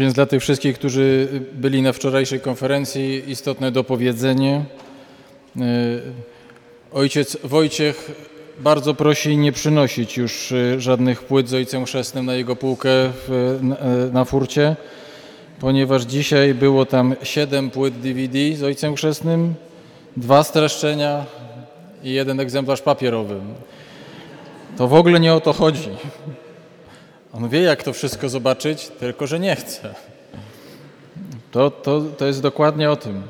Więc dla tych wszystkich, którzy byli na wczorajszej konferencji, istotne dopowiedzenie. E, ojciec Wojciech bardzo prosi nie przynosić już e, żadnych płyt z Ojcem Chrzestnym na jego półkę w, na, e, na furcie, ponieważ dzisiaj było tam siedem płyt DVD z Ojcem Chrzestnym, dwa streszczenia i jeden egzemplarz papierowy. To w ogóle nie o to chodzi. On wie, jak to wszystko zobaczyć, tylko że nie chce. To, to, to jest dokładnie o tym.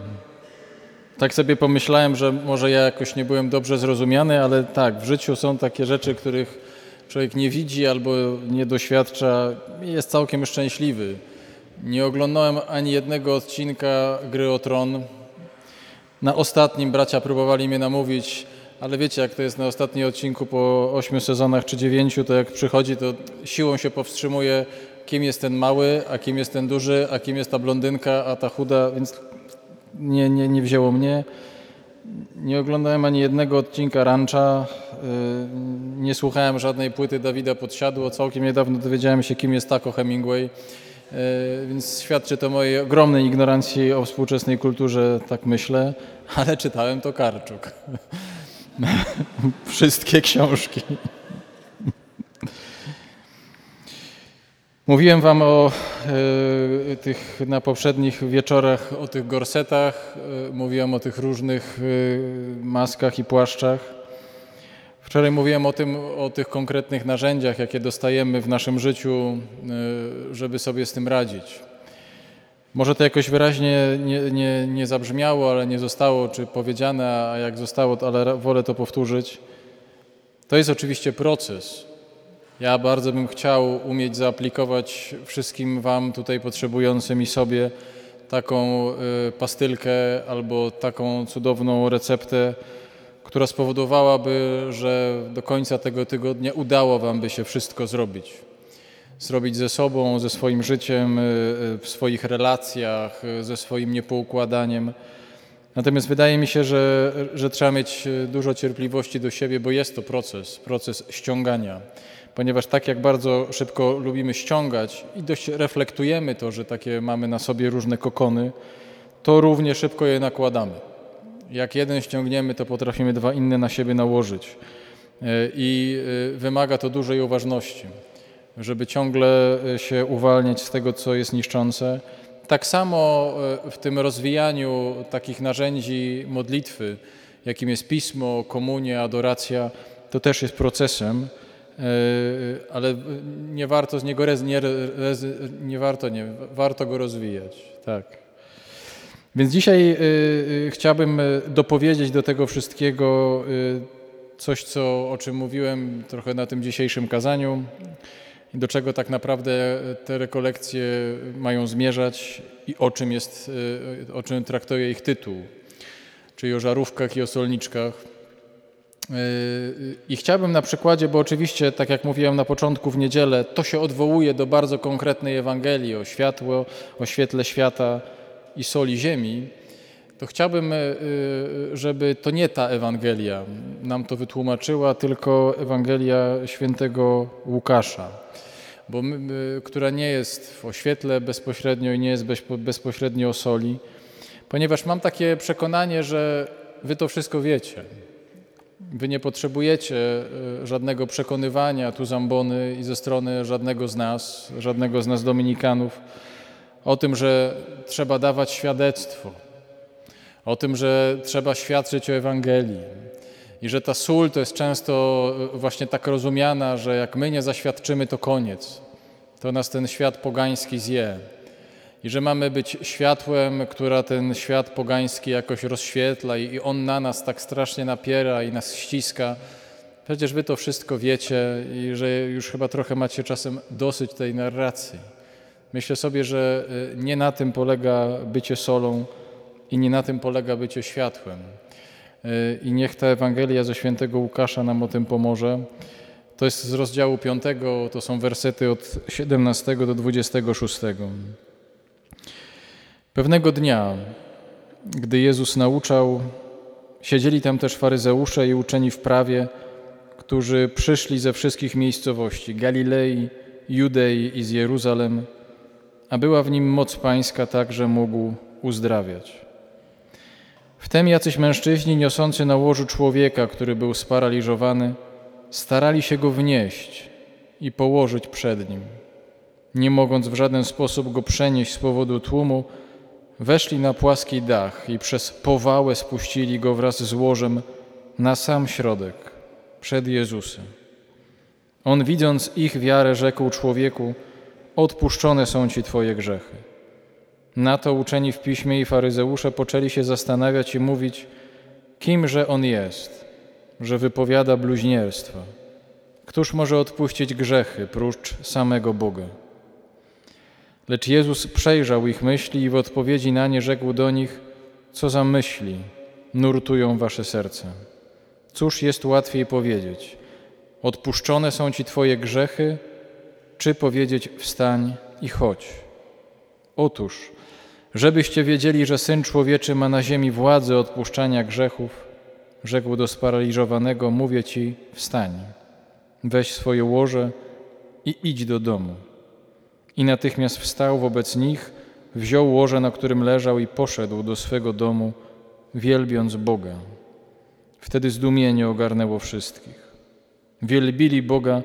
Tak sobie pomyślałem, że może ja jakoś nie byłem dobrze zrozumiany, ale tak, w życiu są takie rzeczy, których człowiek nie widzi albo nie doświadcza i jest całkiem szczęśliwy. Nie oglądałem ani jednego odcinka Gry o Tron. Na ostatnim bracia próbowali mnie namówić, ale wiecie, jak to jest na ostatnim odcinku po ośmiu sezonach czy dziewięciu, to jak przychodzi, to siłą się powstrzymuje, kim jest ten mały, a kim jest ten duży, a kim jest ta blondynka, a ta chuda, więc nie, nie, nie wzięło mnie. Nie oglądałem ani jednego odcinka Rancha, y, nie słuchałem żadnej płyty Dawida Podsiadło. Całkiem niedawno dowiedziałem się, kim jest Taco Hemingway, y, więc świadczy to mojej ogromnej ignorancji o współczesnej kulturze, tak myślę, ale czytałem to Karczuk. Wszystkie książki. Mówiłem Wam o e, tych na poprzednich wieczorach o tych gorsetach, e, mówiłem o tych różnych e, maskach i płaszczach. Wczoraj mówiłem o tym, o tych konkretnych narzędziach, jakie dostajemy w naszym życiu, żeby sobie z tym radzić. Może to jakoś wyraźnie nie, nie, nie zabrzmiało, ale nie zostało, czy powiedziane, a jak zostało, to, ale wolę to powtórzyć. To jest oczywiście proces. Ja bardzo bym chciał umieć zaaplikować wszystkim Wam tutaj potrzebującym i sobie taką y, pastylkę albo taką cudowną receptę, która spowodowałaby, że do końca tego tygodnia udało Wam by się wszystko zrobić zrobić ze sobą, ze swoim życiem, y, y, w swoich relacjach, y, ze swoim niepoukładaniem. Natomiast wydaje mi się, że, że trzeba mieć dużo cierpliwości do siebie, bo jest to proces, proces ściągania. Ponieważ tak jak bardzo szybko lubimy ściągać i dość reflektujemy to, że takie mamy na sobie różne kokony, to równie szybko je nakładamy. Jak jeden ściągniemy, to potrafimy dwa inne na siebie nałożyć. I wymaga to dużej uważności żeby ciągle e, się uwalniać z tego, co jest niszczące. Tak samo e, w tym rozwijaniu takich narzędzi modlitwy, jakim jest pismo, komunia, adoracja, to też jest procesem, e, ale nie warto z niego rez, nie, rez, nie warto, nie, warto go rozwijać. Tak. Więc dzisiaj chciałbym dopowiedzieć do tego wszystkiego coś, co, o czym mówiłem trochę na tym dzisiejszym kazaniu do czego tak naprawdę te rekolekcje mają zmierzać i o czym, jest, e, o czym traktuje ich tytuł, czyli o żarówkach i o solniczkach. E, I chciałbym na przykładzie, bo oczywiście, tak jak mówiłem na początku w niedzielę, to się odwołuje do bardzo konkretnej Ewangelii o światło, o świetle świata i soli ziemi, to chciałbym, e, żeby to nie ta Ewangelia nam to wytłumaczyła, tylko Ewangelia świętego Łukasza. Bo my, która nie jest w oświetle bezpośrednio i nie jest bezpośrednio o soli, ponieważ mam takie przekonanie, że wy to wszystko wiecie. Wy nie potrzebujecie e, żadnego przekonywania tu zambony i ze strony żadnego z nas, żadnego z nas dominikanów o tym, że trzeba dawać świadectwo, o tym, że trzeba świadczyć o Ewangelii, i że ta sól to jest często e, właśnie tak rozumiana, że jak my nie zaświadczymy, to koniec. To nas ten świat pogański zje. I że mamy być światłem, która ten świat pogański jakoś rozświetla i on na nas tak strasznie napiera i nas ściska. Przecież wy to wszystko wiecie i że już chyba trochę macie czasem dosyć tej narracji. Myślę sobie, że e, nie na tym polega bycie solą i nie na tym polega bycie światłem. E, I niech ta Ewangelia ze świętego Łukasza nam o tym pomoże. To jest z rozdziału 5, to są wersety od 17 do 26. Pewnego dnia, gdy Jezus nauczał, siedzieli tam też faryzeusze i uczeni w prawie, którzy przyszli ze wszystkich miejscowości Galilei, Judei i z Jeruzalem a była w nim moc pańska tak, że mógł uzdrawiać. Wtem jacyś mężczyźni niosący na łożu człowieka, który był sparaliżowany, starali się go wnieść i położyć przed nim. Nie mogąc w żaden sposób go przenieść z powodu tłumu, weszli na płaski dach i przez powałę spuścili go wraz z łożem na sam środek, przed Jezusem. On, widząc ich wiarę, rzekł człowieku: Odpuszczone są ci Twoje grzechy. Na to uczeni w piśmie i faryzeusze poczęli się zastanawiać i mówić, kimże on jest, że wypowiada bluźnierstwa. Któż może odpuścić grzechy prócz samego Boga? Lecz Jezus przejrzał ich myśli i w odpowiedzi na nie rzekł do nich: Co za myśli nurtują wasze serca? Cóż jest łatwiej powiedzieć? Odpuszczone są ci Twoje grzechy, czy powiedzieć: Wstań i chodź? Otóż, żebyście wiedzieli, że Syn Człowieczy ma na ziemi władzę odpuszczania grzechów, rzekł do sparaliżowanego: Mówię ci, wstań, weź swoje łoże i idź do domu. I natychmiast wstał wobec nich, wziął łoże, na którym leżał, i poszedł do swego domu, wielbiąc Boga. Wtedy zdumienie ogarnęło wszystkich. Wielbili Boga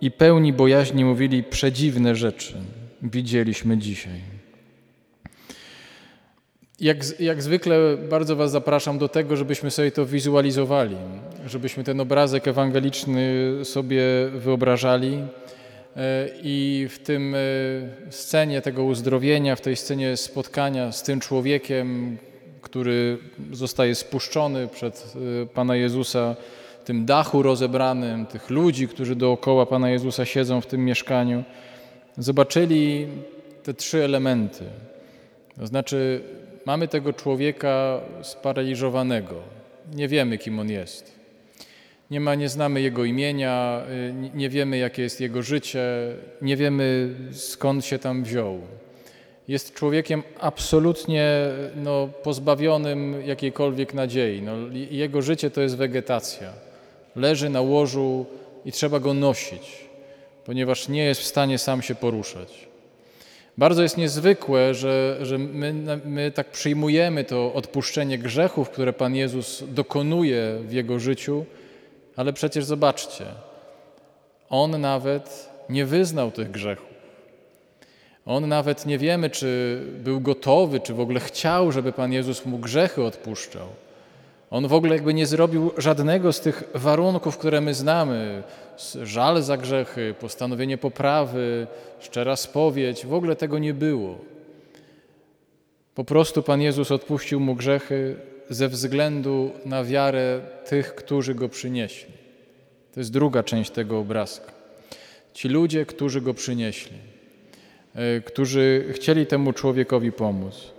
i pełni bojaźni mówili przedziwne rzeczy. Widzieliśmy dzisiaj. Jak, jak zwykle bardzo Was zapraszam do tego, żebyśmy sobie to wizualizowali, żebyśmy ten obrazek ewangeliczny sobie wyobrażali e, i w tym e, scenie tego uzdrowienia, w tej scenie spotkania z tym człowiekiem, który zostaje spuszczony przed e, Pana Jezusa, tym dachu rozebranym, tych ludzi, którzy dookoła Pana Jezusa siedzą w tym mieszkaniu, zobaczyli te trzy elementy. To znaczy, mamy tego człowieka sparaliżowanego. Nie wiemy, kim on jest. Nie, ma, nie znamy jego imienia, y, nie wiemy, jakie jest jego życie, nie wiemy, skąd się tam wziął. Jest człowiekiem absolutnie no, pozbawionym jakiejkolwiek nadziei. No, jego życie to jest wegetacja. Leży na łożu i trzeba go nosić, ponieważ nie jest w stanie sam się poruszać. Bardzo jest niezwykłe, że, że my, my tak przyjmujemy to odpuszczenie grzechów, które Pan Jezus dokonuje w Jego życiu, ale przecież zobaczcie, On nawet nie wyznał tych grzechów. On nawet nie wiemy, czy był gotowy, czy w ogóle chciał, żeby Pan Jezus mu grzechy odpuszczał. On w ogóle jakby nie zrobił żadnego z tych warunków, które my znamy. Żal za grzechy, postanowienie poprawy, szczera spowiedź. W ogóle tego nie było. Po prostu Pan Jezus odpuścił mu grzechy ze względu na wiarę tych, którzy go przynieśli. To jest druga część tego obrazka. Ci ludzie, którzy go przynieśli, e, którzy chcieli temu człowiekowi pomóc.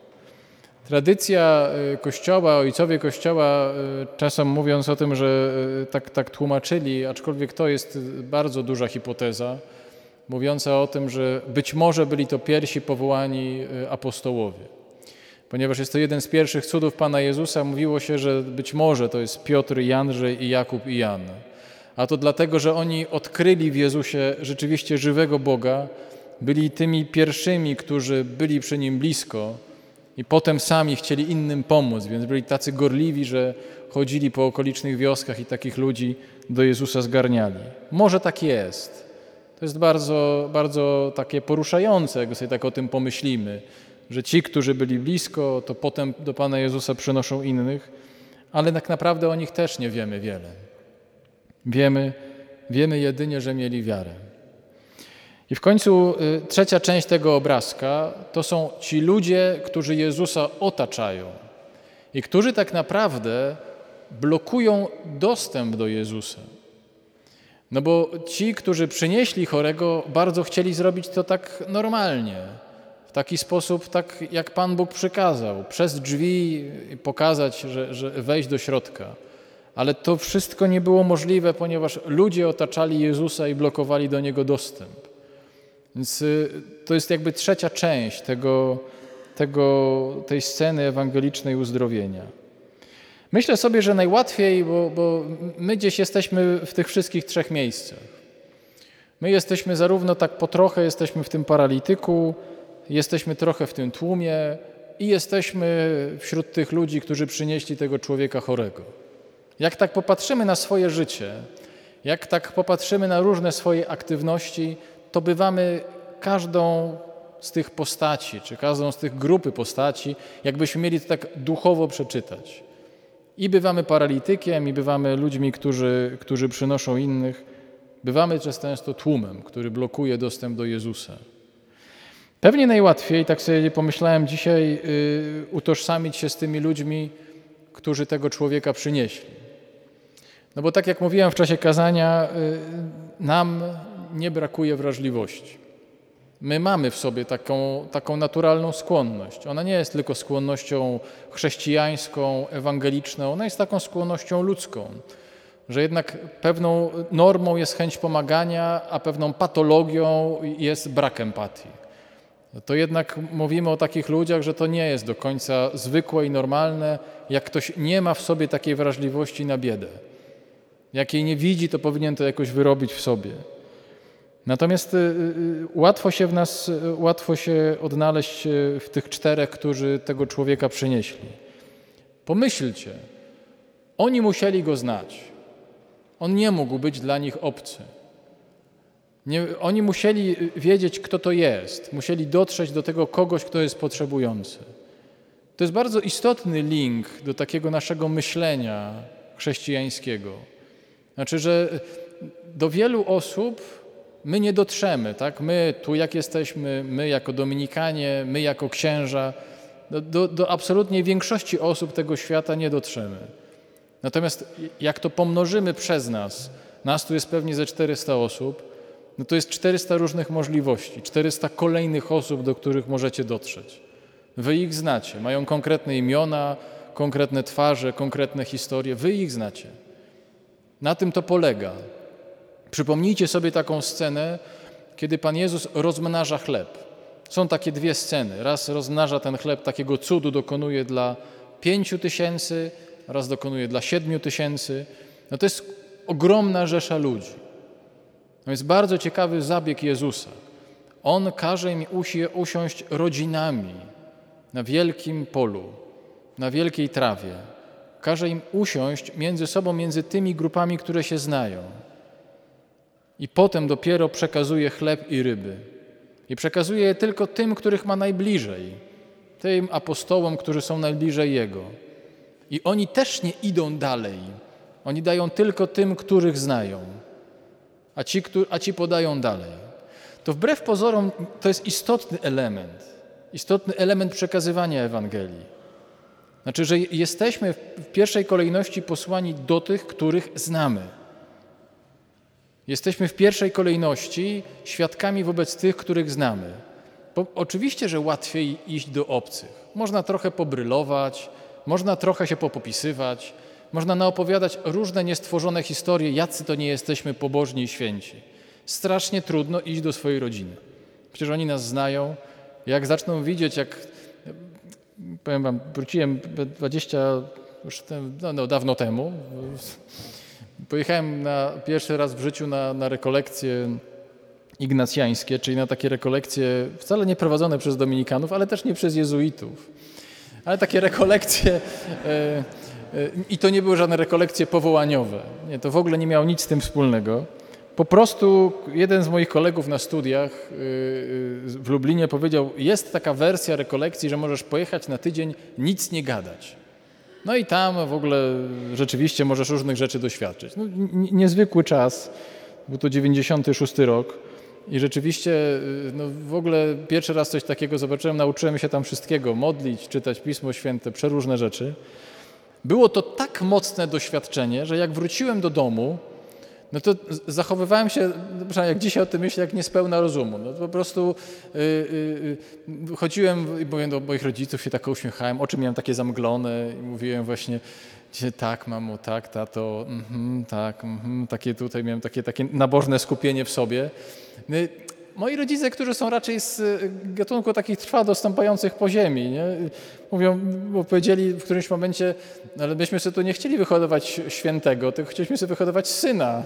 Tradycja y, Kościoła, ojcowie Kościoła y, czasem mówiąc o tym, że y, tak, tak tłumaczyli, aczkolwiek to jest bardzo duża hipoteza, mówiąca o tym, że być może byli to pierwsi powołani apostołowie. Ponieważ jest to jeden z pierwszych cudów Pana Jezusa, mówiło się, że być może to jest Piotr, Jandrzej i Jakub i Jan. A to dlatego, że oni odkryli w Jezusie rzeczywiście żywego Boga, byli tymi pierwszymi, którzy byli przy Nim blisko, i potem sami chcieli innym pomóc, więc byli tacy gorliwi, że chodzili po okolicznych wioskach i takich ludzi do Jezusa zgarniali. Może tak jest. To jest bardzo, bardzo takie poruszające, jak sobie tak o tym pomyślimy, że ci, którzy byli blisko, to potem do Pana Jezusa przynoszą innych, ale tak naprawdę o nich też nie wiemy wiele. Wiemy, wiemy jedynie, że mieli wiarę. I w końcu y, trzecia część tego obrazka to są ci ludzie, którzy Jezusa otaczają i którzy tak naprawdę blokują dostęp do Jezusa. No bo ci, którzy przynieśli chorego, bardzo chcieli zrobić to tak normalnie, w taki sposób, tak jak Pan Bóg przykazał, przez drzwi pokazać, że, że wejść do środka. Ale to wszystko nie było możliwe, ponieważ ludzie otaczali Jezusa i blokowali do Niego dostęp. Więc y, to jest jakby trzecia część tego, tego, tej sceny ewangelicznej uzdrowienia. Myślę sobie, że najłatwiej, bo, bo my gdzieś jesteśmy w tych wszystkich trzech miejscach. My jesteśmy zarówno tak po trochę, jesteśmy w tym paralityku, jesteśmy trochę w tym tłumie i jesteśmy wśród tych ludzi, którzy przynieśli tego człowieka chorego. Jak tak popatrzymy na swoje życie, jak tak popatrzymy na różne swoje aktywności, to bywamy każdą z tych postaci, czy każdą z tych grupy postaci, jakbyśmy mieli to tak duchowo przeczytać. I bywamy paralitykiem, i bywamy ludźmi, którzy, którzy przynoszą innych. Bywamy często tłumem, który blokuje dostęp do Jezusa. Pewnie najłatwiej, tak sobie pomyślałem dzisiaj, y, utożsamić się z tymi ludźmi, którzy tego człowieka przynieśli. No bo tak jak mówiłem w czasie kazania, y, nam nie brakuje wrażliwości. My mamy w sobie taką, taką naturalną skłonność. Ona nie jest tylko skłonnością chrześcijańską, ewangeliczną, ona jest taką skłonnością ludzką, że jednak pewną normą jest chęć pomagania, a pewną patologią jest brak empatii. To jednak mówimy o takich ludziach, że to nie jest do końca zwykłe i normalne, jak ktoś nie ma w sobie takiej wrażliwości na biedę. Jak jej nie widzi, to powinien to jakoś wyrobić w sobie. Natomiast y, y, łatwo się w nas, y, łatwo się odnaleźć w tych czterech, którzy tego człowieka przynieśli. Pomyślcie, oni musieli go znać. On nie mógł być dla nich obcy. Nie, oni musieli wiedzieć, kto to jest. Musieli dotrzeć do tego kogoś, kto jest potrzebujący. To jest bardzo istotny link do takiego naszego myślenia chrześcijańskiego. Znaczy, że do wielu osób my nie dotrzemy, tak? My tu jak jesteśmy, my jako Dominikanie, my jako księża, do, do, do absolutnie większości osób tego świata nie dotrzemy. Natomiast jak to pomnożymy przez nas, nas tu jest pewnie ze 400 osób, no to jest 400 różnych możliwości, 400 kolejnych osób, do których możecie dotrzeć. Wy ich znacie, mają konkretne imiona, konkretne twarze, konkretne historie, wy ich znacie. Na tym to polega. Przypomnijcie sobie taką scenę, kiedy Pan Jezus rozmnaża chleb. Są takie dwie sceny. Raz rozmnaża ten chleb, takiego cudu dokonuje dla pięciu tysięcy, raz dokonuje dla siedmiu tysięcy. No to jest ogromna rzesza ludzi. No jest bardzo ciekawy zabieg Jezusa. On każe im usiąść rodzinami na wielkim polu, na wielkiej trawie. Każe im usiąść między sobą, między tymi grupami, które się znają. I potem dopiero przekazuje chleb i ryby. I przekazuje je tylko tym, których ma najbliżej, tym apostołom, którzy są najbliżej Jego. I oni też nie idą dalej. Oni dają tylko tym, których znają, a ci, a ci podają dalej. To wbrew pozorom to jest istotny element, istotny element przekazywania Ewangelii. Znaczy, że jesteśmy w pierwszej kolejności posłani do tych, których znamy. Jesteśmy w pierwszej kolejności świadkami wobec tych, których znamy. Bo oczywiście, że łatwiej iść do obcych. Można trochę pobrylować, można trochę się popopisywać, można naopowiadać różne niestworzone historie, jacy to nie jesteśmy pobożni i święci. Strasznie trudno iść do swojej rodziny. Przecież oni nas znają. Jak zaczną widzieć, jak powiem wam, wróciłem 20, już no, no, dawno temu, Pojechałem na pierwszy raz w życiu na, na rekolekcje ignacjańskie, czyli na takie rekolekcje wcale nie prowadzone przez dominikanów, ale też nie przez jezuitów. Ale takie rekolekcje e, e, i to nie były żadne rekolekcje powołaniowe. Nie, to w ogóle nie miało nic z tym wspólnego. Po prostu jeden z moich kolegów na studiach e, w Lublinie powiedział, jest taka wersja rekolekcji, że możesz pojechać na tydzień, nic nie gadać. No i tam w ogóle rzeczywiście możesz różnych rzeczy doświadczyć. No, niezwykły czas, był to 96 rok i rzeczywiście y, no, w ogóle pierwszy raz coś takiego zobaczyłem, nauczyłem się tam wszystkiego, modlić, czytać Pismo Święte, przeróżne rzeczy. Było to tak mocne doświadczenie, że jak wróciłem do domu, no to zachowywałem się, jak dzisiaj o tym myślę, jak niespełna rozumu. No po prostu yy, yy, chodziłem i mówiłem do moich rodziców, się tak uśmiechałem, oczy miałem takie zamglone i mówiłem właśnie, tak, mamo, tak, tato, mm, tak, mm, takie tutaj miałem takie, takie nabożne skupienie w sobie. No moi rodzice, którzy są raczej z y, gatunku takich trwado stąpających po ziemi, nie? mówią, bo powiedzieli w którymś momencie, ale myśmy sobie tu nie chcieli wyhodować świętego, tylko chcieliśmy sobie wyhodować syna.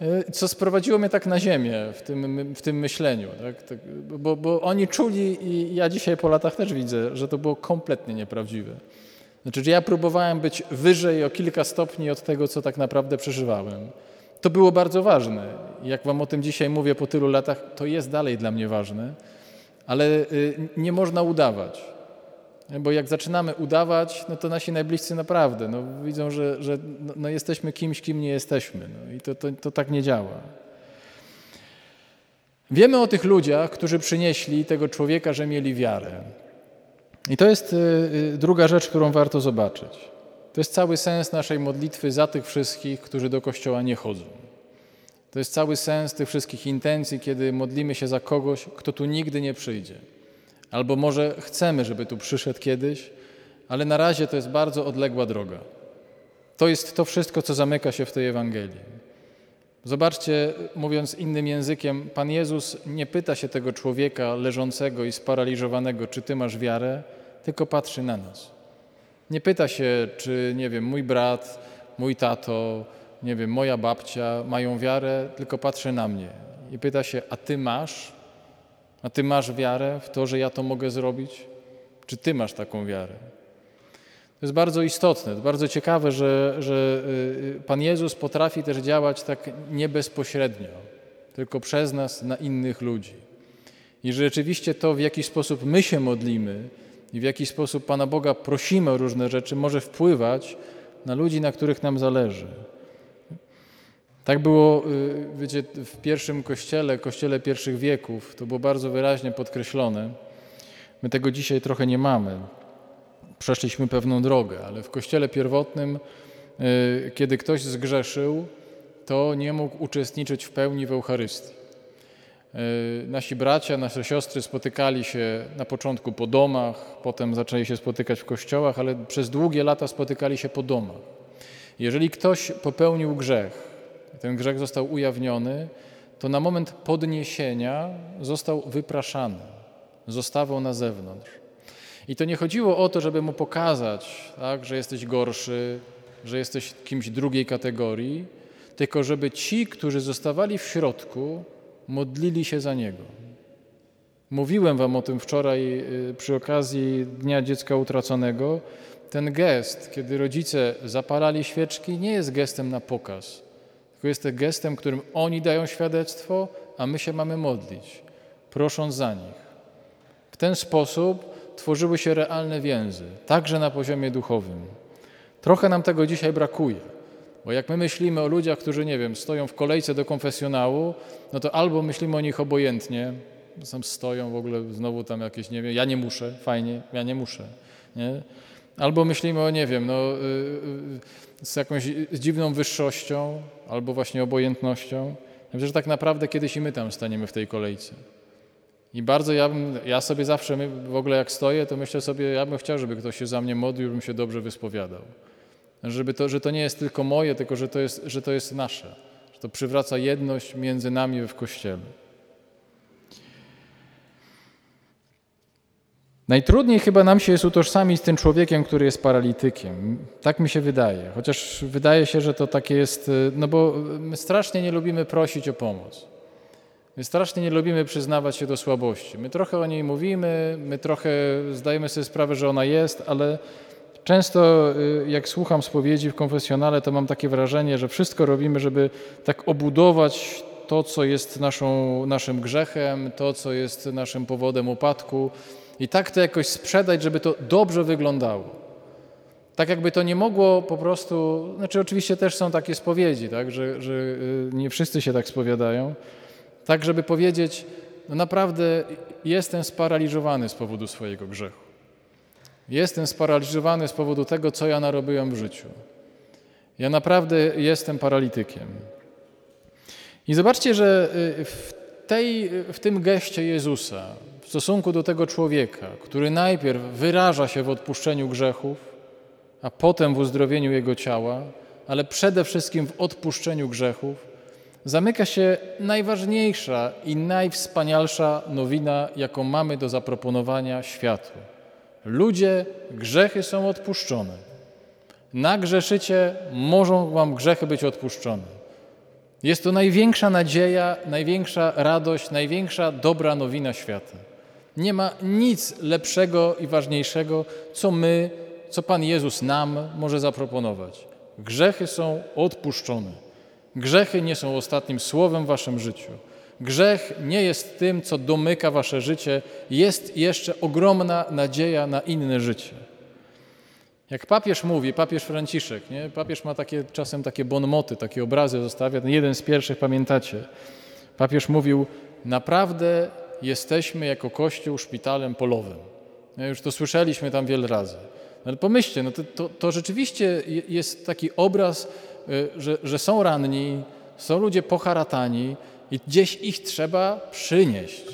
e, co sprowadziło mnie tak na ziemię w tym, w tym myśleniu. Tak? tak? Bo, bo oni czuli i ja dzisiaj po latach też widzę, że to było kompletnie nieprawdziwe. Znaczy, że ja próbowałem być wyżej o kilka stopni od tego, co tak naprawdę przeżywałem. To było bardzo ważne. Jak wam o tym dzisiaj mówię po tylu latach, to jest dalej dla mnie ważne, ale y, nie można udawać. Bo jak zaczynamy udawać, no to nasi najbliżsi naprawdę no, widzą, że, że no, no jesteśmy kimś, kim nie jesteśmy. No, I to, to, to tak nie działa. Wiemy o tych ludziach, którzy przynieśli tego człowieka, że mieli wiarę. I to jest y, y, druga rzecz, którą warto zobaczyć. To jest cały sens naszej modlitwy za tych wszystkich, którzy do kościoła nie chodzą. To jest cały sens tych wszystkich intencji, kiedy modlimy się za kogoś, kto tu nigdy nie przyjdzie. Albo może chcemy, żeby tu przyszedł kiedyś, ale na razie to jest bardzo odległa droga. To jest to wszystko, co zamyka się w tej Ewangelii. Zobaczcie, mówiąc innym językiem, Pan Jezus nie pyta się tego człowieka leżącego i sparaliżowanego, czy ty masz wiarę, tylko patrzy na nas. Nie pyta się, czy, nie wiem, mój brat, mój tato, nie wiem, moja babcia mają wiarę, tylko patrzy na mnie i pyta się, a ty masz? A ty masz wiarę w to, że ja to mogę zrobić? Czy ty masz taką wiarę? To jest bardzo istotne, to bardzo ciekawe, że, że y, y, Pan Jezus potrafi też działać tak nie bezpośrednio, tylko przez nas na innych ludzi. I że rzeczywiście to, w jaki sposób my się modlimy i w jaki sposób Pana Boga prosimy o różne rzeczy, może wpływać na ludzi, na których nam zależy. Tak było, y, wiecie, w pierwszym kościele, kościele pierwszych wieków, to było bardzo wyraźnie podkreślone. My tego dzisiaj trochę nie mamy przeszliśmy pewną drogę, ale w kościele pierwotnym, y, kiedy ktoś zgrzeszył, to nie mógł uczestniczyć w pełni w Eucharystii. Y, nasi bracia, nasze siostry spotykali się na początku po domach, potem zaczęli się spotykać w kościołach, ale przez długie lata spotykali się po domach. Jeżeli ktoś popełnił grzech, ten grzech został ujawniony, to na moment podniesienia został wypraszany, zostawał na zewnątrz. I to nie chodziło o to, żeby mu pokazać, tak, że jesteś gorszy, że jesteś kimś drugiej kategorii, tylko żeby ci, którzy zostawali w środku, modlili się za niego. Mówiłem Wam o tym wczoraj y, przy okazji Dnia Dziecka Utraconego. Ten gest, kiedy rodzice zapalali świeczki, nie jest gestem na pokaz, tylko jest to gestem, którym oni dają świadectwo, a my się mamy modlić, prosząc za nich. W ten sposób tworzyły się realne więzy, także na poziomie duchowym. Trochę nam tego dzisiaj brakuje, bo jak my myślimy o ludziach, którzy, nie wiem, stoją w kolejce do konfesjonału, no to albo myślimy o nich obojętnie, tam stoją w ogóle znowu tam jakieś, nie wiem, ja nie muszę, fajnie, ja nie muszę, nie? Albo myślimy o, nie wiem, no, yy, yy, z jakąś dziwną wyższością, albo właśnie obojętnością. Myślę, że tak naprawdę kiedyś i my tam staniemy w tej kolejce. I bardzo ja, bym, ja sobie zawsze w ogóle jak stoję, to myślę sobie, ja bym chciał, żeby ktoś się za mnie modlił, żebym się dobrze wyspowiadał. Żeby to, że to nie jest tylko moje, tylko że to jest, że to jest nasze. Że to przywraca jedność między nami w Kościele. Najtrudniej chyba nam się jest utożsamić z tym człowiekiem, który jest paralitykiem. Tak mi się wydaje. Chociaż wydaje się, że to takie jest, no bo my strasznie nie lubimy prosić o pomoc. My strasznie nie lubimy przyznawać się do słabości. My trochę o niej mówimy, my trochę zdajemy sobie sprawę, że ona jest, ale często y, jak słucham spowiedzi w konfesjonale, to mam takie wrażenie, że wszystko robimy, żeby tak obudować to, co jest naszą, naszym grzechem, to, co jest naszym powodem upadku i tak to jakoś sprzedać, żeby to dobrze wyglądało. Tak jakby to nie mogło po prostu, znaczy oczywiście też są takie spowiedzi, tak, że, że y, nie wszyscy się tak spowiadają, tak, żeby powiedzieć, no naprawdę jestem sparaliżowany z powodu swojego grzechu. Jestem sparaliżowany z powodu tego, co ja narobiłem w życiu. Ja naprawdę jestem paralitykiem. I zobaczcie, że y, w, tej, w tym geście Jezusa, w stosunku do tego człowieka, który najpierw wyraża się w odpuszczeniu grzechów, a potem w uzdrowieniu jego ciała, ale przede wszystkim w odpuszczeniu grzechów, zamyka się najważniejsza i najwspanialsza nowina, jaką mamy do zaproponowania światu. Ludzie, grzechy są odpuszczone. Nagrzeszycie, mogą wam grzechy być odpuszczone. Jest to największa nadzieja, największa radość, największa dobra nowina świata. Nie ma nic lepszego i ważniejszego, co my, co Pan Jezus nam może zaproponować. Grzechy są odpuszczone. Grzechy nie są ostatnim słowem w waszym życiu. Grzech nie jest tym, co domyka wasze życie. Jest jeszcze ogromna nadzieja na inne życie. Jak papież mówi, papież Franciszek, nie? papież ma takie, czasem takie bonmoty, takie obrazy zostawia, ten jeden z pierwszych pamiętacie. Papież mówił, naprawdę jesteśmy jako Kościół szpitalem polowym. No już to słyszeliśmy tam wiele razy. Ale pomyślcie, no to, to, to rzeczywiście jest taki obraz, y, że, że są ranni, są ludzie poharatani i gdzieś ich trzeba przynieść.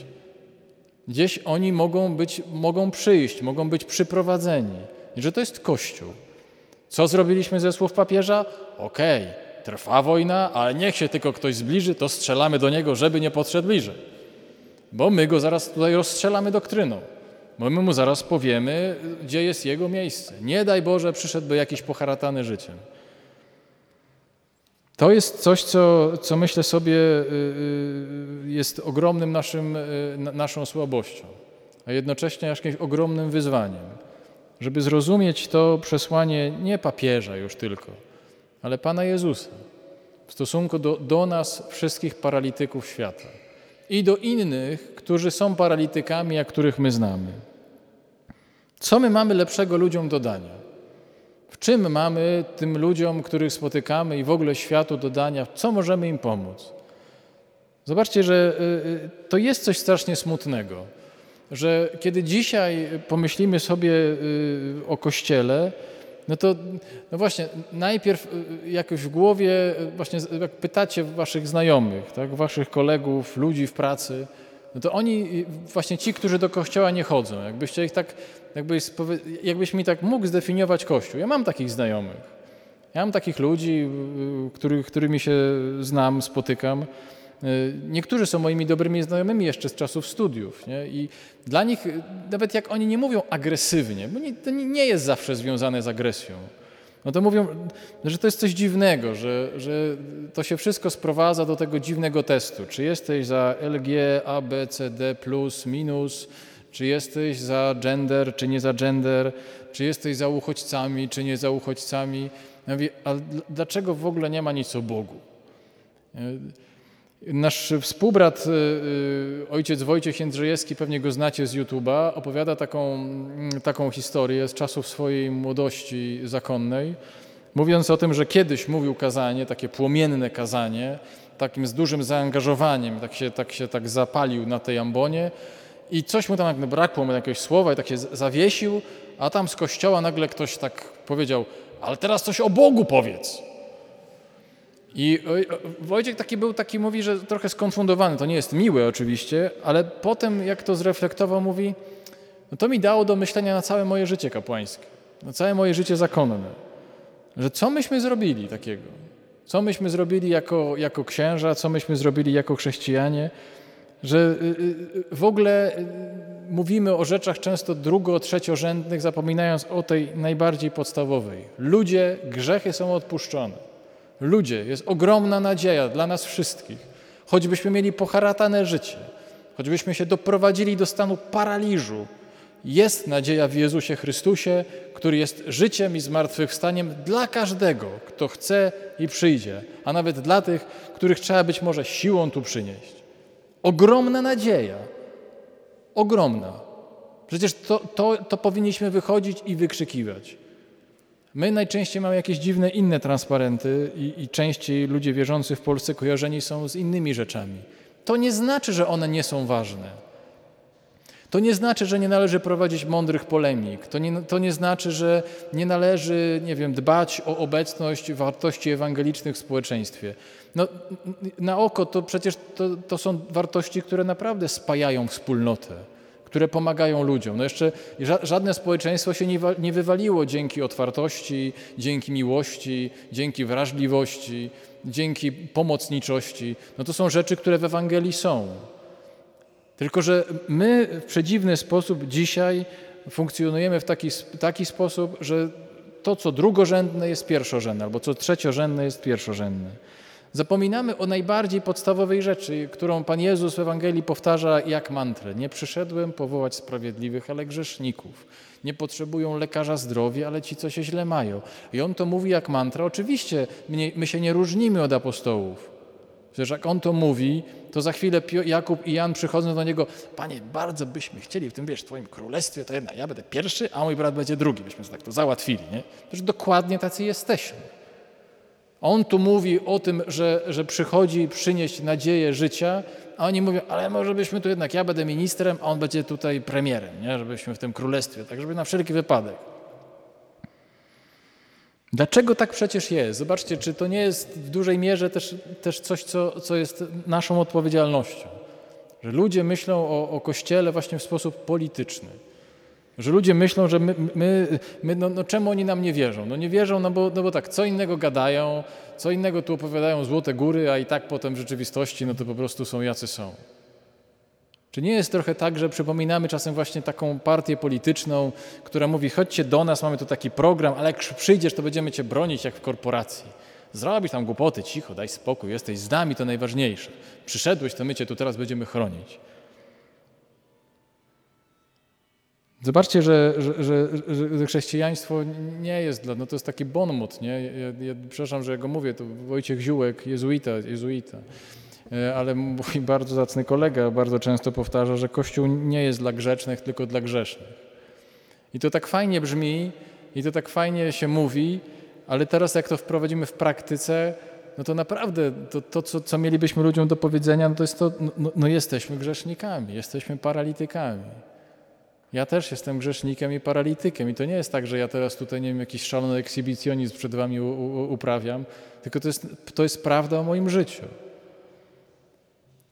Gdzieś oni mogą, być, mogą przyjść, mogą być przyprowadzeni. I że to jest Kościół. Co zrobiliśmy ze słów papieża? Okej, okay, trwa wojna, ale niech się tylko ktoś zbliży, to strzelamy do niego, żeby nie podszedł bliżej. Bo my go zaraz tutaj rozstrzelamy doktryną. Bo my mu zaraz powiemy, gdzie jest jego miejsce. Nie daj Boże, przyszedłby jakiś poharatany życiem. To jest coś, co, co myślę sobie y, y, jest ogromnym naszym, y, naszą słabością, a jednocześnie jakimś ogromnym wyzwaniem, żeby zrozumieć to przesłanie nie papieża już tylko, ale Pana Jezusa w stosunku do, do nas wszystkich paralityków świata i do innych, którzy są paralitykami, a których my znamy. Co my mamy lepszego ludziom do dania? W czym mamy tym ludziom, których spotykamy i w ogóle światu do dania, co możemy im pomóc? Zobaczcie, że y, y, to jest coś strasznie smutnego, że kiedy dzisiaj pomyślimy sobie y, o Kościele, no to no właśnie, najpierw jakoś w głowie, właśnie jak pytacie waszych znajomych, tak, waszych kolegów, ludzi w pracy, no to oni, właśnie ci, którzy do kościoła nie chodzą, jakbyście ich tak, jakbyś, jakbyś mi tak mógł zdefiniować kościół. Ja mam takich znajomych. Ja mam takich ludzi, których, którymi się znam, spotykam. Niektórzy są moimi dobrymi znajomymi jeszcze z czasów studiów. Nie? I dla nich, nawet jak oni nie mówią agresywnie, bo nie, to nie jest zawsze związane z agresją, no to mówią, że to jest coś dziwnego, że, że to się wszystko sprowadza do tego dziwnego testu. Czy jesteś za LG, A, B, C, D, plus, minus, czy jesteś za gender, czy nie za gender, czy jesteś za uchodźcami, czy nie za uchodźcami. Ja mówię, a dlaczego w ogóle nie ma nic o Bogu? Nasz współbrat, y, y, ojciec Wojciech Jędrzejewski, pewnie go znacie z YouTube'a, opowiada taką, mm, taką historię z czasów swojej młodości zakonnej, mówiąc o tym, że kiedyś mówił kazanie, takie płomienne kazanie, takim z dużym zaangażowaniem, tak się tak, się tak zapalił na tej ambonie i coś mu tam brakło, mu jakiegoś słowa i tak się zawiesił, a tam z kościoła nagle ktoś tak powiedział, ale teraz coś o Bogu powiedz. I Wojciech taki był, taki mówi, że trochę skonfundowany. To nie jest miłe oczywiście, ale potem jak to zreflektował, mówi, no to mi dało do myślenia na całe moje życie kapłańskie, na całe moje życie zakonne. Że co myśmy zrobili takiego? Co myśmy zrobili jako, jako księża, co myśmy zrobili jako chrześcijanie? Że y, y, w ogóle y, mówimy o rzeczach często drugo-, trzeciorzędnych, zapominając o tej najbardziej podstawowej. Ludzie, grzechy są odpuszczone. Ludzie, jest ogromna nadzieja dla nas wszystkich. Choćbyśmy mieli poharatane życie, choćbyśmy się doprowadzili do stanu paraliżu, jest nadzieja w Jezusie Chrystusie, który jest życiem i zmartwychwstaniem dla każdego, kto chce i przyjdzie, a nawet dla tych, których trzeba być może siłą tu przynieść. Ogromna nadzieja. Ogromna. Przecież to, to, to powinniśmy wychodzić i wykrzykiwać. My najczęściej mamy jakieś dziwne inne transparenty i, i częściej ludzie wierzący w Polsce kojarzeni są z innymi rzeczami. To nie znaczy, że one nie są ważne. To nie znaczy, że nie należy prowadzić mądrych polemik. To nie, to nie znaczy, że nie należy, nie wiem, dbać o obecność wartości ewangelicznych w społeczeństwie. No, na oko to przecież to, to są wartości, które naprawdę spajają wspólnotę które pomagają ludziom. No jeszcze żadne społeczeństwo się nie, nie wywaliło dzięki otwartości, dzięki miłości, dzięki wrażliwości, dzięki pomocniczości. No to są rzeczy, które w Ewangelii są. Tylko, że my w przedziwny sposób dzisiaj funkcjonujemy w taki, taki sposób, że to, co drugorzędne jest pierwszorzędne, albo co trzeciorzędne jest pierwszorzędne. Zapominamy o najbardziej podstawowej rzeczy, którą Pan Jezus w Ewangelii powtarza jak mantrę. Nie przyszedłem powołać sprawiedliwych, ale grzeszników. Nie potrzebują lekarza zdrowia, ale ci, co się źle mają. I On to mówi jak mantra. Oczywiście my, się nie różnimy od apostołów. Przecież jak On to mówi, to za chwilę Jakub i Jan przychodzą do Niego, Panie, bardzo byśmy chcieli w tym, wiesz, w Twoim królestwie, to jedna, ja będę pierwszy, a mój brat będzie drugi. Byśmy tak to załatwili, nie? Przecież dokładnie tacy jesteśmy. On tu mówi o tym, że, że przychodzi przynieść nadzieję życia, a oni mówią, ale może byśmy tu jednak, ja będę ministrem, a on będzie tutaj premierem, nie? żebyśmy w tym królestwie, tak żeby na wszelki wypadek. Dlaczego tak przecież jest? Zobaczcie, czy to nie jest w dużej mierze też, też coś, co, co jest naszą odpowiedzialnością. Że ludzie myślą o, o Kościele właśnie w sposób polityczny. Że ludzie myślą, że my, my, my no, no, czemu oni nam nie wierzą? No nie wierzą, no bo, no bo tak, co innego gadają, co innego tu opowiadają złote góry, a i tak potem w rzeczywistości no to po prostu są jacy są. Czy nie jest trochę tak, że przypominamy czasem właśnie taką partię polityczną, która mówi, chodźcie do nas, mamy tu taki program, ale jak przyjdziesz, to będziemy cię bronić jak w korporacji. Zrobisz tam głupoty, cicho, daj spokój, jesteś z nami, to najważniejsze. Przyszedłeś, to my cię tu teraz będziemy chronić. Zobaczcie, że, że, że, że, chrześcijaństwo nie jest dla, no to jest taki bonmot, nie? Ja, ja, przepraszam, że ja go mówię, to Wojciech Ziółek, jezuita, jezuita. E, ale mój bardzo zacny kolega bardzo często powtarza, że Kościół nie jest dla grzecznych, tylko dla grzesznych. I to tak fajnie brzmi, i to tak fajnie się mówi, ale teraz jak to wprowadzimy w praktyce, no to naprawdę to, to co, co mielibyśmy ludziom do powiedzenia, no to jest to, no, no, no jesteśmy grzesznikami, jesteśmy paralitykami. Ja też jestem grzesznikiem i paralitykiem i to nie jest tak, że ja teraz tutaj, nie wiem, jakiś szalony ekshibicjonizm przed wami uprawiam, tylko to jest, to jest prawda o moim życiu.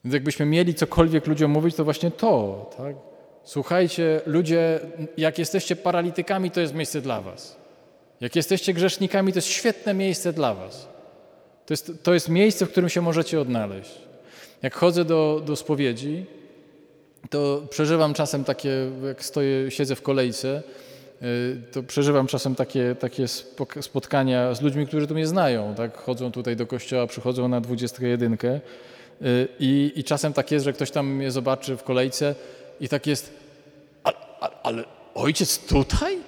Więc jakbyśmy mieli cokolwiek ludziom mówić, to właśnie to, tak? Słuchajcie, ludzie, jak jesteście paralitykami, to jest miejsce dla was. Jak jesteście grzesznikami, to jest świetne miejsce dla was. To jest, to jest miejsce, w którym się możecie odnaleźć. Jak chodzę do, do spowiedzi, to przeżywam czasem takie, jak stoję, siedzę w kolejce, y, to przeżywam czasem takie, takie spotkania z ludźmi, którzy tu mnie znają. Tak? Chodzą tutaj do kościoła, przychodzą na 21 y, i, i czasem tak jest, że ktoś tam mnie zobaczy w kolejce i tak jest, a, a, ale ojciec tutaj?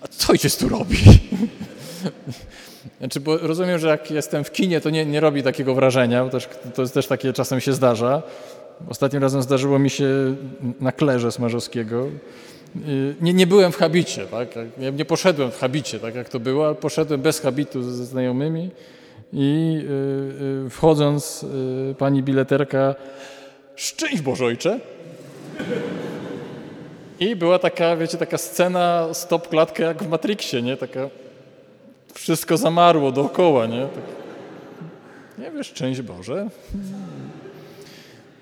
A co ojciec tu robi? Znaczy, bo rozumiem, że jak jestem w kinie, to nie, nie robi takiego wrażenia, bo też, to jest też takie czasem się zdarza, Ostatnim razem zdarzyło mi się na klerze Smarzowskiego. Y, nie, nie byłem w habicie, tak? Ja nie poszedłem w habicie, tak jak to było, ale poszedłem bez habitu ze znajomymi i y, y, wchodząc pani bileterka szczęść Bożojcze i była taka, wiecie, taka scena stop klatka jak w Matrixie, nie? Taka wszystko zamarło dookoła, nie? Tak, nie wiesz, szczęść Boże.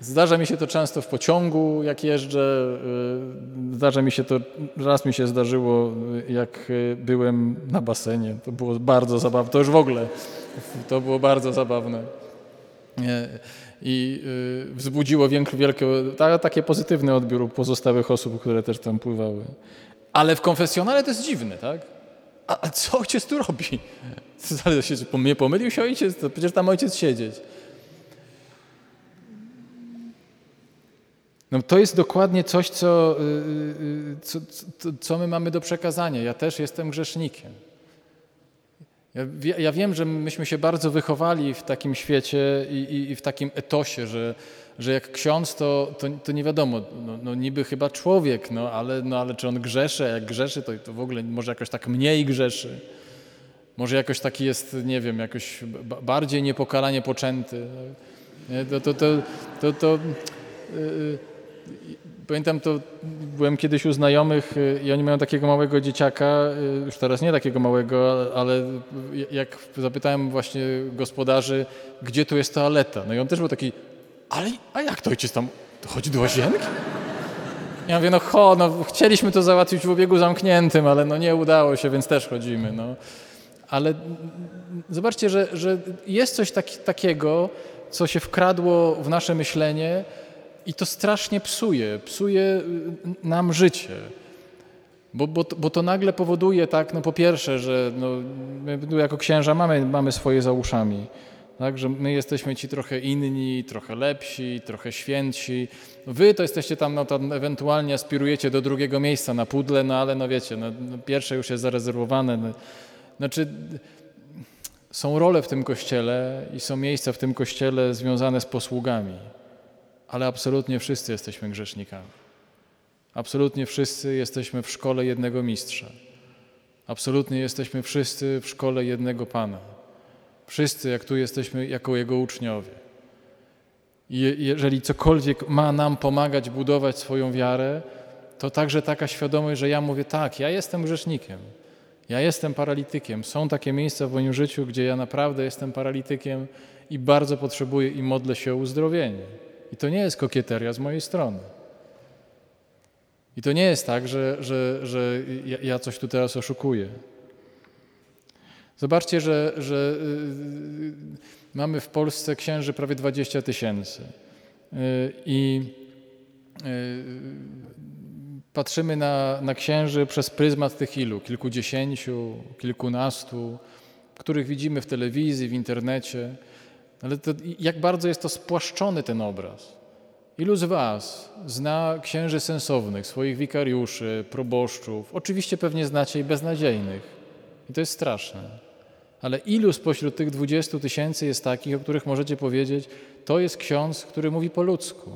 Zdarza mi się to często w pociągu, jak jeżdżę. Y, zdarza mi się to, raz mi się zdarzyło, jak y, byłem na basenie. To było bardzo zabawne. To już w ogóle, to było bardzo zabawne. I y, wzbudziło wielkie, takie pozytywny odbiór pozostałych osób, które też tam pływały. Ale w konfesjonale to jest dziwne, tak? A, a co ojciec tu robi? Ale się, mnie pomylił się ojciec? To przecież tam ojciec siedzieć. No to jest dokładnie coś, co, y, y, co, co, co, my mamy do przekazania. Ja też jestem grzesznikiem. Ja, ja, wiem, że myśmy się bardzo wychowali w takim świecie i, i, i w takim etosie, że, że jak ksiądz, to, to, to nie wiadomo, no, no, niby chyba człowiek, no ale, no ale czy on grzeszy, jak grzeszy, to, to w ogóle może jakoś tak mniej grzeszy. Może jakoś taki jest, nie wiem, jakoś bardziej niepokalanie poczęty. To, to, to, to, to yy, Pamiętam to, byłem kiedyś u znajomych y, i oni mają takiego małego dzieciaka, y, już teraz nie takiego małego, ale jak zapytałem właśnie gospodarzy, gdzie tu jest toaleta, no i on też był taki, ale a jak to ojciec tam, to chodzi do łazienki? Ja mówię, no ho, no chcieliśmy to załatwić w obiegu zamkniętym, ale no nie udało się, więc też chodzimy, no. Ale zobaczcie, że, że jest coś taki, takiego, co się wkradło w nasze myślenie, i to strasznie psuje, psuje y, nam życie. Bo, bo, bo to nagle powoduje tak, no po pierwsze, że no, my jako księża mamy, mamy swoje za uszami. Tak, że my jesteśmy ci trochę inni, trochę lepsi, trochę świętsi. Wy to jesteście tam, no to ewentualnie aspirujecie do drugiego miejsca na pudle, no ale no wiecie, no, no pierwsze już jest zarezerwowane. No, znaczy, są role w tym kościele i są miejsca w tym kościele związane z posługami, ale absolutnie wszyscy jesteśmy grzesznikami. Absolutnie wszyscy jesteśmy w szkole jednego mistrza. Absolutnie jesteśmy wszyscy w szkole jednego Pana. Wszyscy, jak tu jesteśmy, jako Jego uczniowie. I jeżeli cokolwiek ma nam pomagać budować swoją wiarę, to także taka świadomość, że ja mówię tak, ja jestem grzesznikiem, ja jestem paralitykiem. Są takie miejsca w moim życiu, gdzie ja naprawdę jestem paralitykiem i bardzo potrzebuję i modlę się o uzdrowienie. I to nie jest kokieteria z mojej strony. I to nie jest tak, że, że, że ja coś tu teraz oszukuję. Zobaczcie, że, że y, mamy w Polsce księży prawie 20 tysięcy. Y, I y, patrzymy na, na księży przez pryzmat tych ilu? Kilkudziesięciu, kilkunastu, których widzimy w telewizji, w internecie. Ale to, jak bardzo jest to spłaszczony ten obraz. Ilu z Was zna księży sensownych, swoich wikariuszy, proboszczów? Oczywiście pewnie znacie i beznadziejnych. I to jest straszne. Ale ilu spośród tych 20 tysięcy jest takich, o których możecie powiedzieć, to jest ksiądz, który mówi po ludzku,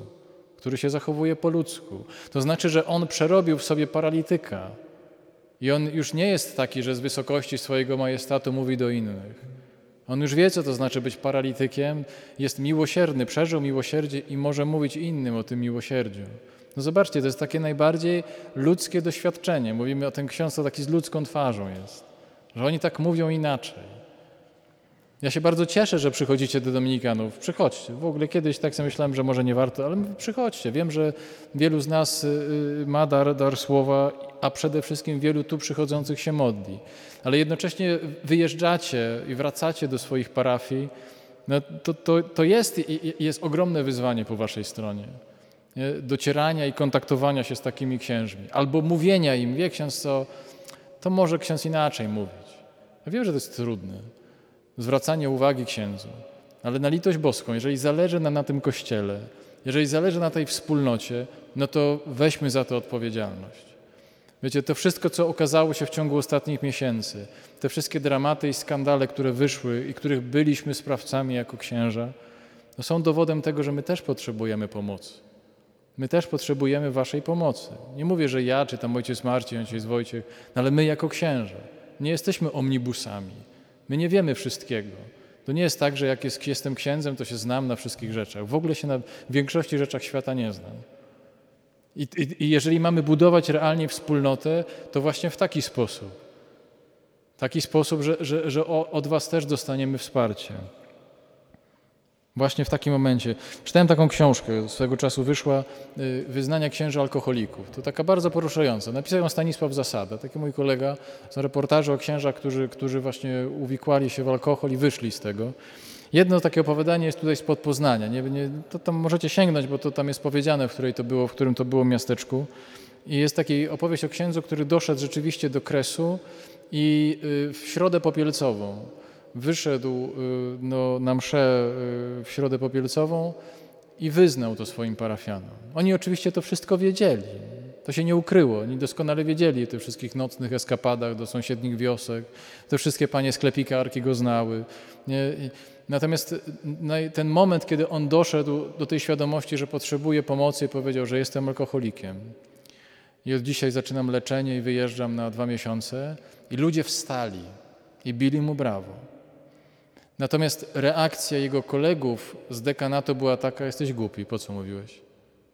który się zachowuje po ludzku. To znaczy, że on przerobił w sobie paralityka. I on już nie jest taki, że z wysokości swojego majestatu mówi do innych. On już wie, co to znaczy być paralitykiem, jest miłosierny, przeżył miłosierdzie i może mówić innym o tym miłosierdziu. No zobaczcie, to jest takie najbardziej ludzkie doświadczenie. Mówimy o tym ksiądz, to taki z ludzką twarzą jest, że oni tak mówią inaczej. Ja się bardzo cieszę, że przychodzicie do Dominikanów. Przychodźcie. W ogóle kiedyś tak sobie myślałem, że może nie warto, ale przychodźcie. Wiem, że wielu z nas y, y, ma dar, dar słowa, a przede wszystkim wielu tu przychodzących się modli. Ale jednocześnie wyjeżdżacie i wracacie do swoich parafii. No to, to, to jest, jest ogromne wyzwanie po waszej stronie. Docierania i kontaktowania się z takimi księżmi. Albo mówienia im, wie ksiądz co, to może ksiądz inaczej mówić. Ja wiem, że to jest trudne zwracanie uwagi księdzu. Ale na litość boską, jeżeli zależy nam na tym kościele, jeżeli zależy na tej wspólnocie, no to weźmy za to odpowiedzialność. Wiecie, to wszystko, co okazało się w ciągu ostatnich miesięcy, te wszystkie dramaty i skandale, które wyszły i których byliśmy sprawcami jako księża, no są dowodem tego, że my też potrzebujemy pomocy. My też potrzebujemy Waszej pomocy. Nie mówię, że ja, czy tam ojciec Marcin, ojciec Wojciech, no ale my jako księża nie jesteśmy omnibusami. My nie wiemy wszystkiego. To nie jest tak, że jak jest, jestem księdzem, to się znam na wszystkich rzeczach. W ogóle się na większości rzeczach świata nie znam. I, i, I, jeżeli mamy budować realnie wspólnotę, to właśnie w taki sposób. Taki sposób, że, że, że od Was też dostaniemy wsparcie. Właśnie w takim momencie. Czytałem taką książkę, swego czasu wyszła, y, Wyznania księży alkoholików. To taka bardzo poruszająca. Napisał ją Stanisław Zasada, taki mój kolega, są reportaże o księżach, którzy, którzy właśnie uwikłali się w alkohol i wyszli z tego. Jedno takie opowiadanie jest tutaj spod Poznania. Nie, nie, to tam możecie sięgnąć, bo to tam jest powiedziane, w, której to było, w którym to było miasteczku. I jest taki opowieść o księdzu, który doszedł rzeczywiście do kresu i y, w środę popielcową wyszedł y, no, na mszę y, w Środę Popielcową i wyznał to swoim parafianom. Oni oczywiście to wszystko wiedzieli. To się nie ukryło. Oni doskonale wiedzieli o tych wszystkich nocnych eskapadach do sąsiednich wiosek. Te wszystkie panie sklepikarki go znały. Natomiast ten moment, kiedy on doszedł do tej świadomości, że potrzebuje pomocy, powiedział, że jestem alkoholikiem. I od dzisiaj zaczynam leczenie i wyjeżdżam na dwa miesiące. I ludzie wstali i bili mu brawo. Natomiast reakcja jego kolegów z dekanatu była taka, jesteś głupi, po co mówiłeś?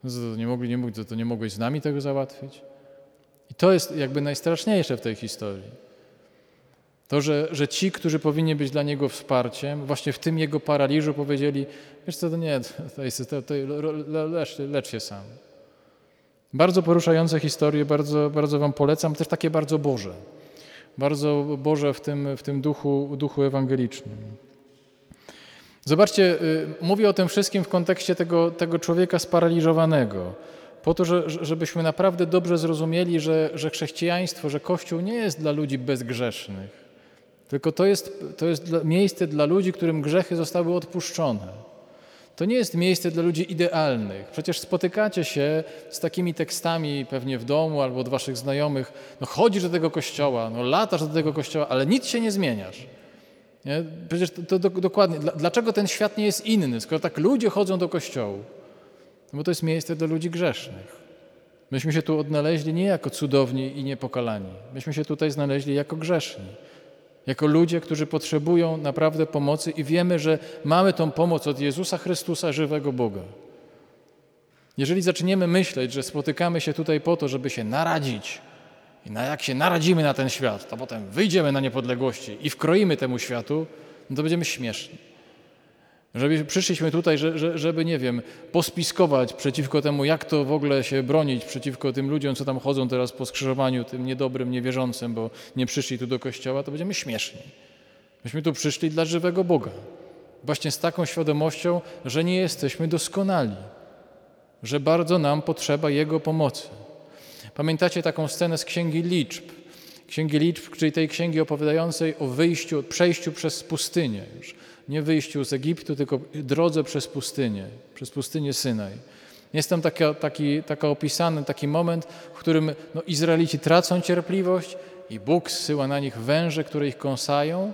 No nie, mogli, nie, to nie mogłeś z nami tego załatwić? I to jest jakby najstraszniejsze w tej historii. To, że, że ci, którzy powinni być dla niego wsparciem, właśnie w tym jego paraliżu powiedzieli, wiesz co, to nie, to jest, to, to, lecz, lecz się sam. Bardzo poruszające historie, bardzo, bardzo wam polecam, też takie bardzo Boże. Bardzo Boże w tym, w tym duchu, duchu ewangelicznym. Zobaczcie, y, mówię o tym wszystkim w kontekście tego, tego człowieka sparaliżowanego, po to, że, żebyśmy naprawdę dobrze zrozumieli, że, że chrześcijaństwo, że Kościół nie jest dla ludzi bezgrzesznych. Tylko to jest, to jest miejsce dla ludzi, którym grzechy zostały odpuszczone. To nie jest miejsce dla ludzi idealnych. Przecież spotykacie się z takimi tekstami pewnie w domu albo od waszych znajomych. No chodzisz do tego kościoła, no latasz do tego kościoła, ale nic się nie zmieniasz. Nie? Przecież to, to, dokładnie. Dlaczego ten świat nie jest inny, skoro tak ludzie chodzą do kościołu? No bo to jest miejsce dla ludzi grzesznych. Myśmy się tu odnaleźli nie jako cudowni i niepokalani. Myśmy się tutaj znaleźli jako grzeszni. Jako ludzie, którzy potrzebują naprawdę pomocy i wiemy, że mamy tą pomoc od Jezusa Chrystusa, żywego Boga. Jeżeli zaczniemy myśleć, że spotykamy się tutaj po to, żeby się naradzić, i na jak się naradzimy na ten świat, to potem wyjdziemy na niepodległości i wkroimy temu światu, no to będziemy śmieszni. Żeby przyszliśmy tutaj, żeby, nie wiem, pospiskować przeciwko temu, jak to w ogóle się bronić przeciwko tym ludziom, co tam chodzą teraz po skrzyżowaniu, tym niedobrym, niewierzącym, bo nie przyszli tu do kościoła, to będziemy śmieszni. Myśmy tu przyszli dla żywego Boga. Właśnie z taką świadomością, że nie jesteśmy doskonali, że bardzo nam potrzeba Jego pomocy. Pamiętacie taką scenę z Księgi Liczb? Księgi Liczb, czyli tej księgi opowiadającej o wyjściu, przejściu przez pustynię już nie wyjściu z Egiptu, tylko drodze przez pustynię, przez pustynię Synaj. Jest tam taka, taki, taka opisany taki moment, w którym no, Izraelici tracą cierpliwość i Bóg zsyła na nich węże, które ich kąsają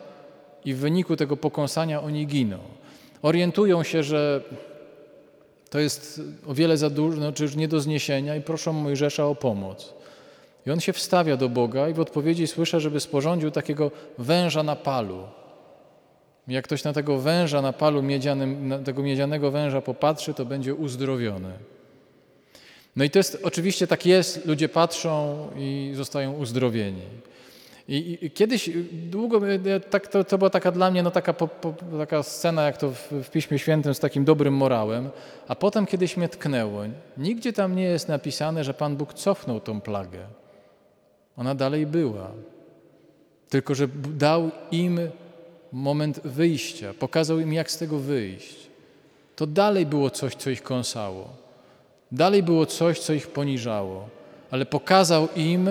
i w wyniku tego pokąsania oni giną. Orientują się, że to jest o wiele za dużo, znaczy już nie do zniesienia i proszą Mojżesza o pomoc. I on się wstawia do Boga i w odpowiedzi słyszę, żeby sporządził takiego węża na palu. Jak ktoś na tego węża na palu miedzianym, na tego miedzianego węża popatrzy, to będzie uzdrowiony. No i to jest, oczywiście tak jest, ludzie patrzą i zostają uzdrowieni. I, i kiedyś długo, tak, to, to była taka dla mnie no taka, po, po, taka scena, jak to w, w, Piśmie Świętym z takim dobrym morałem, a potem kiedyś mnie tknęło. Nigdzie tam nie jest napisane, że Pan Bóg cofnął tą plagę. Ona dalej była. Tylko, że dał im moment wyjścia, pokazał im, jak z tego wyjść. To dalej było coś, co ich kąsało. Dalej było coś, co ich poniżało, ale pokazał im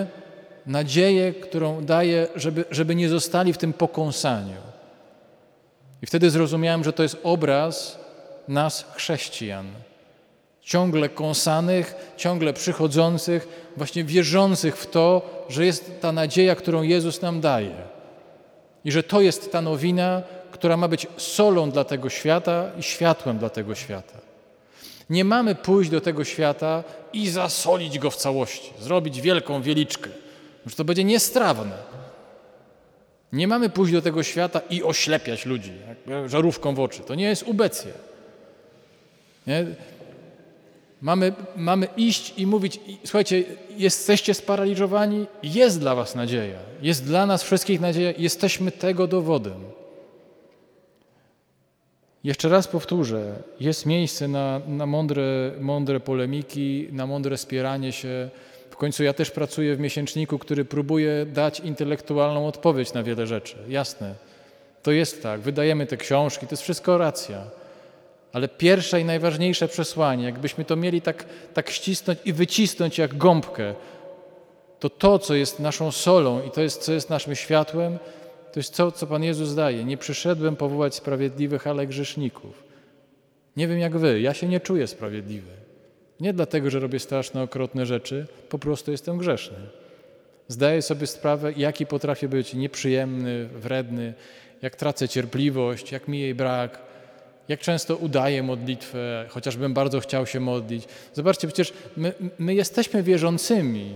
nadzieję, którą daje, żeby, żeby nie zostali w tym pokąsaniu. I wtedy zrozumiałem, że to jest obraz nas, chrześcijan. Ciągle kąsanych, ciągle przychodzących, właśnie wierzących w to, że jest ta nadzieja, którą Jezus nam daje. I że to jest ta nowina, która ma być solą dla tego świata i światłem dla tego świata. Nie mamy pójść do tego świata i zasolić go w całości, zrobić wielką wieliczkę, że to będzie niestrawne. Nie mamy pójść do tego świata i oślepiać ludzi żarówką w oczy. To nie jest ubecja. Nie? Mamy, mamy iść i mówić, słuchajcie, jesteście sparaliżowani, jest dla was nadzieja, jest dla nas wszystkich nadzieja, jesteśmy tego dowodem. Jeszcze raz powtórzę, jest miejsce na, na mądre, mądre polemiki, na mądre spieranie się. Końcu ja też pracuję w miesięczniku, który próbuje dać intelektualną odpowiedź na wiele rzeczy. Jasne, to jest tak, wydajemy te książki, to jest wszystko racja. Ale pierwsze i najważniejsze przesłanie, jakbyśmy to mieli tak, tak ścisnąć i wycisnąć jak gąbkę, to to, co jest naszą solą i to jest, co jest naszym światłem, to jest to, co Pan Jezus daje. Nie przyszedłem powołać sprawiedliwych, ale grzeszników. Nie wiem jak wy, ja się nie czuję sprawiedliwy. Nie dlatego, że robię straszne, okropne rzeczy, po prostu jestem grzeszny. Zdaję sobie sprawę, jaki potrafię być nieprzyjemny, wredny, jak tracę cierpliwość, jak mi jej brak, jak często udaję modlitwę, chociażbym bardzo chciał się modlić. Zobaczcie, przecież my, my jesteśmy wierzącymi.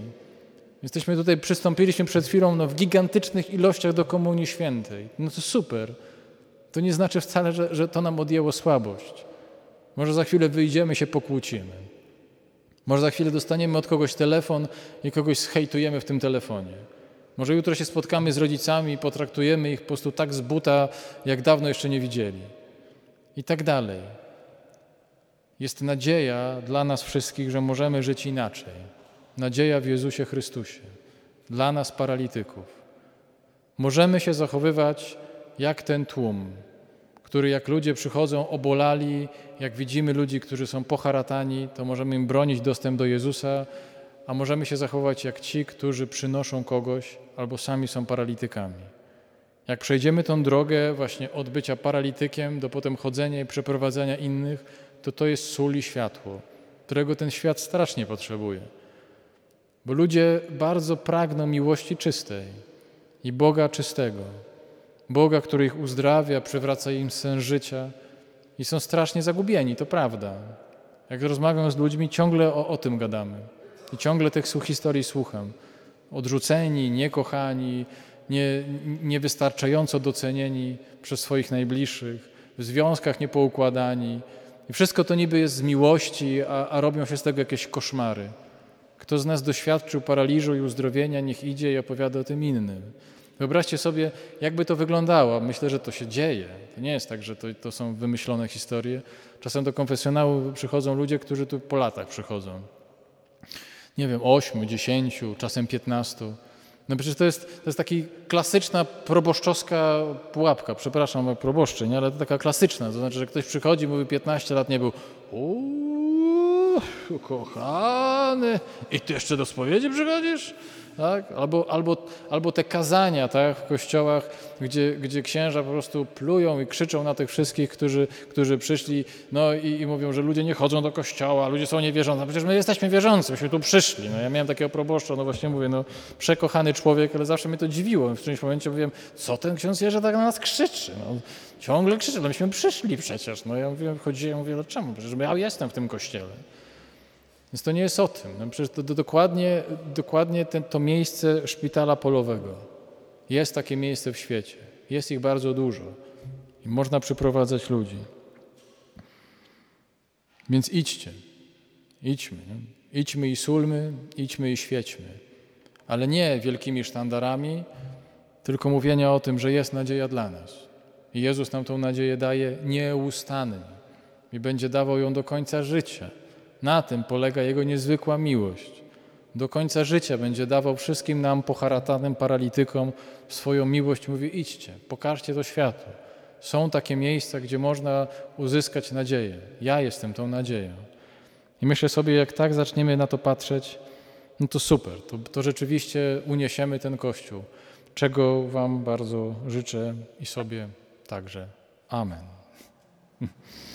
Jesteśmy tutaj, przystąpiliśmy przed chwilą no, w gigantycznych ilościach do Komunii Świętej. No to super. To nie znaczy wcale, że, że to nam odjęło słabość. Może za chwilę wyjdziemy się pokłócimy. Może za chwilę dostaniemy od kogoś telefon i kogoś zhejtujemy w tym telefonie. Może jutro się spotkamy z rodzicami i potraktujemy ich po prostu tak z buta, jak dawno jeszcze nie widzieli i tak dalej. Jest nadzieja dla nas wszystkich, że możemy żyć inaczej. Nadzieja w Jezusie Chrystusie, dla nas paralityków. Możemy się zachowywać jak ten tłum, który jak ludzie przychodzą obolali, jak widzimy ludzi, którzy są poharatani, to możemy im bronić dostęp do Jezusa, a możemy się zachować jak ci, którzy przynoszą kogoś albo sami są paralitykami. Jak przejdziemy tą drogę właśnie od bycia paralitykiem do potem chodzenia i przeprowadzania innych, to to jest sól i światło, którego ten świat strasznie potrzebuje. Bo ludzie bardzo pragną miłości czystej i Boga czystego. Boga, który ich uzdrawia, przywraca im sens życia i są strasznie zagubieni, to prawda. Jak rozmawiam z ludźmi, ciągle o, o tym gadamy. I ciągle tych historii słucham. Odrzuceni, niekochani, nie, niewystarczająco docenieni przez swoich najbliższych, w związkach niepoukładani. I wszystko to niby jest z miłości, a, a robią się z tego jakieś koszmary. Kto z nas doświadczył paraliżu i uzdrowienia, niech idzie i opowiada o tym innym. Wyobraźcie sobie, jakby to wyglądało. Myślę, że to się dzieje. To nie jest tak, że to, to są wymyślone historie. Czasem do konfesjonału przychodzą ludzie, którzy tu po latach przychodzą. Nie wiem, ośmiu, dziesięciu, czasem piętnastu. No przecież to jest, to jest taka klasyczna proboszczowska pułapka. Przepraszam, proboszczy, nie? ale to taka klasyczna. To znaczy, że ktoś przychodzi, mówi 15 lat nie był. Uuu, kochany, i ty jeszcze do spowiedzi przychodzisz? Tak? albo, albo, albo te kazania tak? w kościołach, gdzie, gdzie księża po prostu plują i krzyczą na tych wszystkich, którzy, którzy przyszli no i, i mówią, że ludzie nie chodzą do kościoła, ludzie są niewierzący. A przecież my jesteśmy wierzący, myśmy tu przyszli. No, ja miałem takiego proboszcza, no właśnie mówię, no przekochany człowiek, ale zawsze mnie to dziwiło. W którymś momencie mówiłem, co ten ksiądz Jerzy tak na nas krzyczy? No, ciągle krzyczy, no myśmy przyszli przecież. No ja mówię, chodziłem, mówię, dlaczego? Przecież ja jestem w tym kościele. Więc to nie jest o tym. No przecież to, to dokładnie, dokładnie ten, to miejsce szpitala polowego. Jest takie miejsce w świecie. Jest ich bardzo dużo. I można przyprowadzać ludzi. Więc idźcie. Idźmy. Nie? Idźmy i sulmy, idźmy i świećmy. Ale nie wielkimi sztandarami, tylko mówienia o tym, że jest nadzieja dla nas. I Jezus nam tą nadzieję daje nieustannie i będzie dawał ją do końca życia. Na tym polega Jego niezwykła miłość. Do końca życia będzie dawał wszystkim nam poharatanym paralitykom swoją miłość. Mówi: idźcie, pokażcie to światu. Są takie miejsca, gdzie można uzyskać nadzieję. Ja jestem tą nadzieją. I myślę sobie, jak tak zaczniemy na to patrzeć, no to super. To, to rzeczywiście uniesiemy ten Kościół, czego Wam bardzo życzę i sobie także. Amen.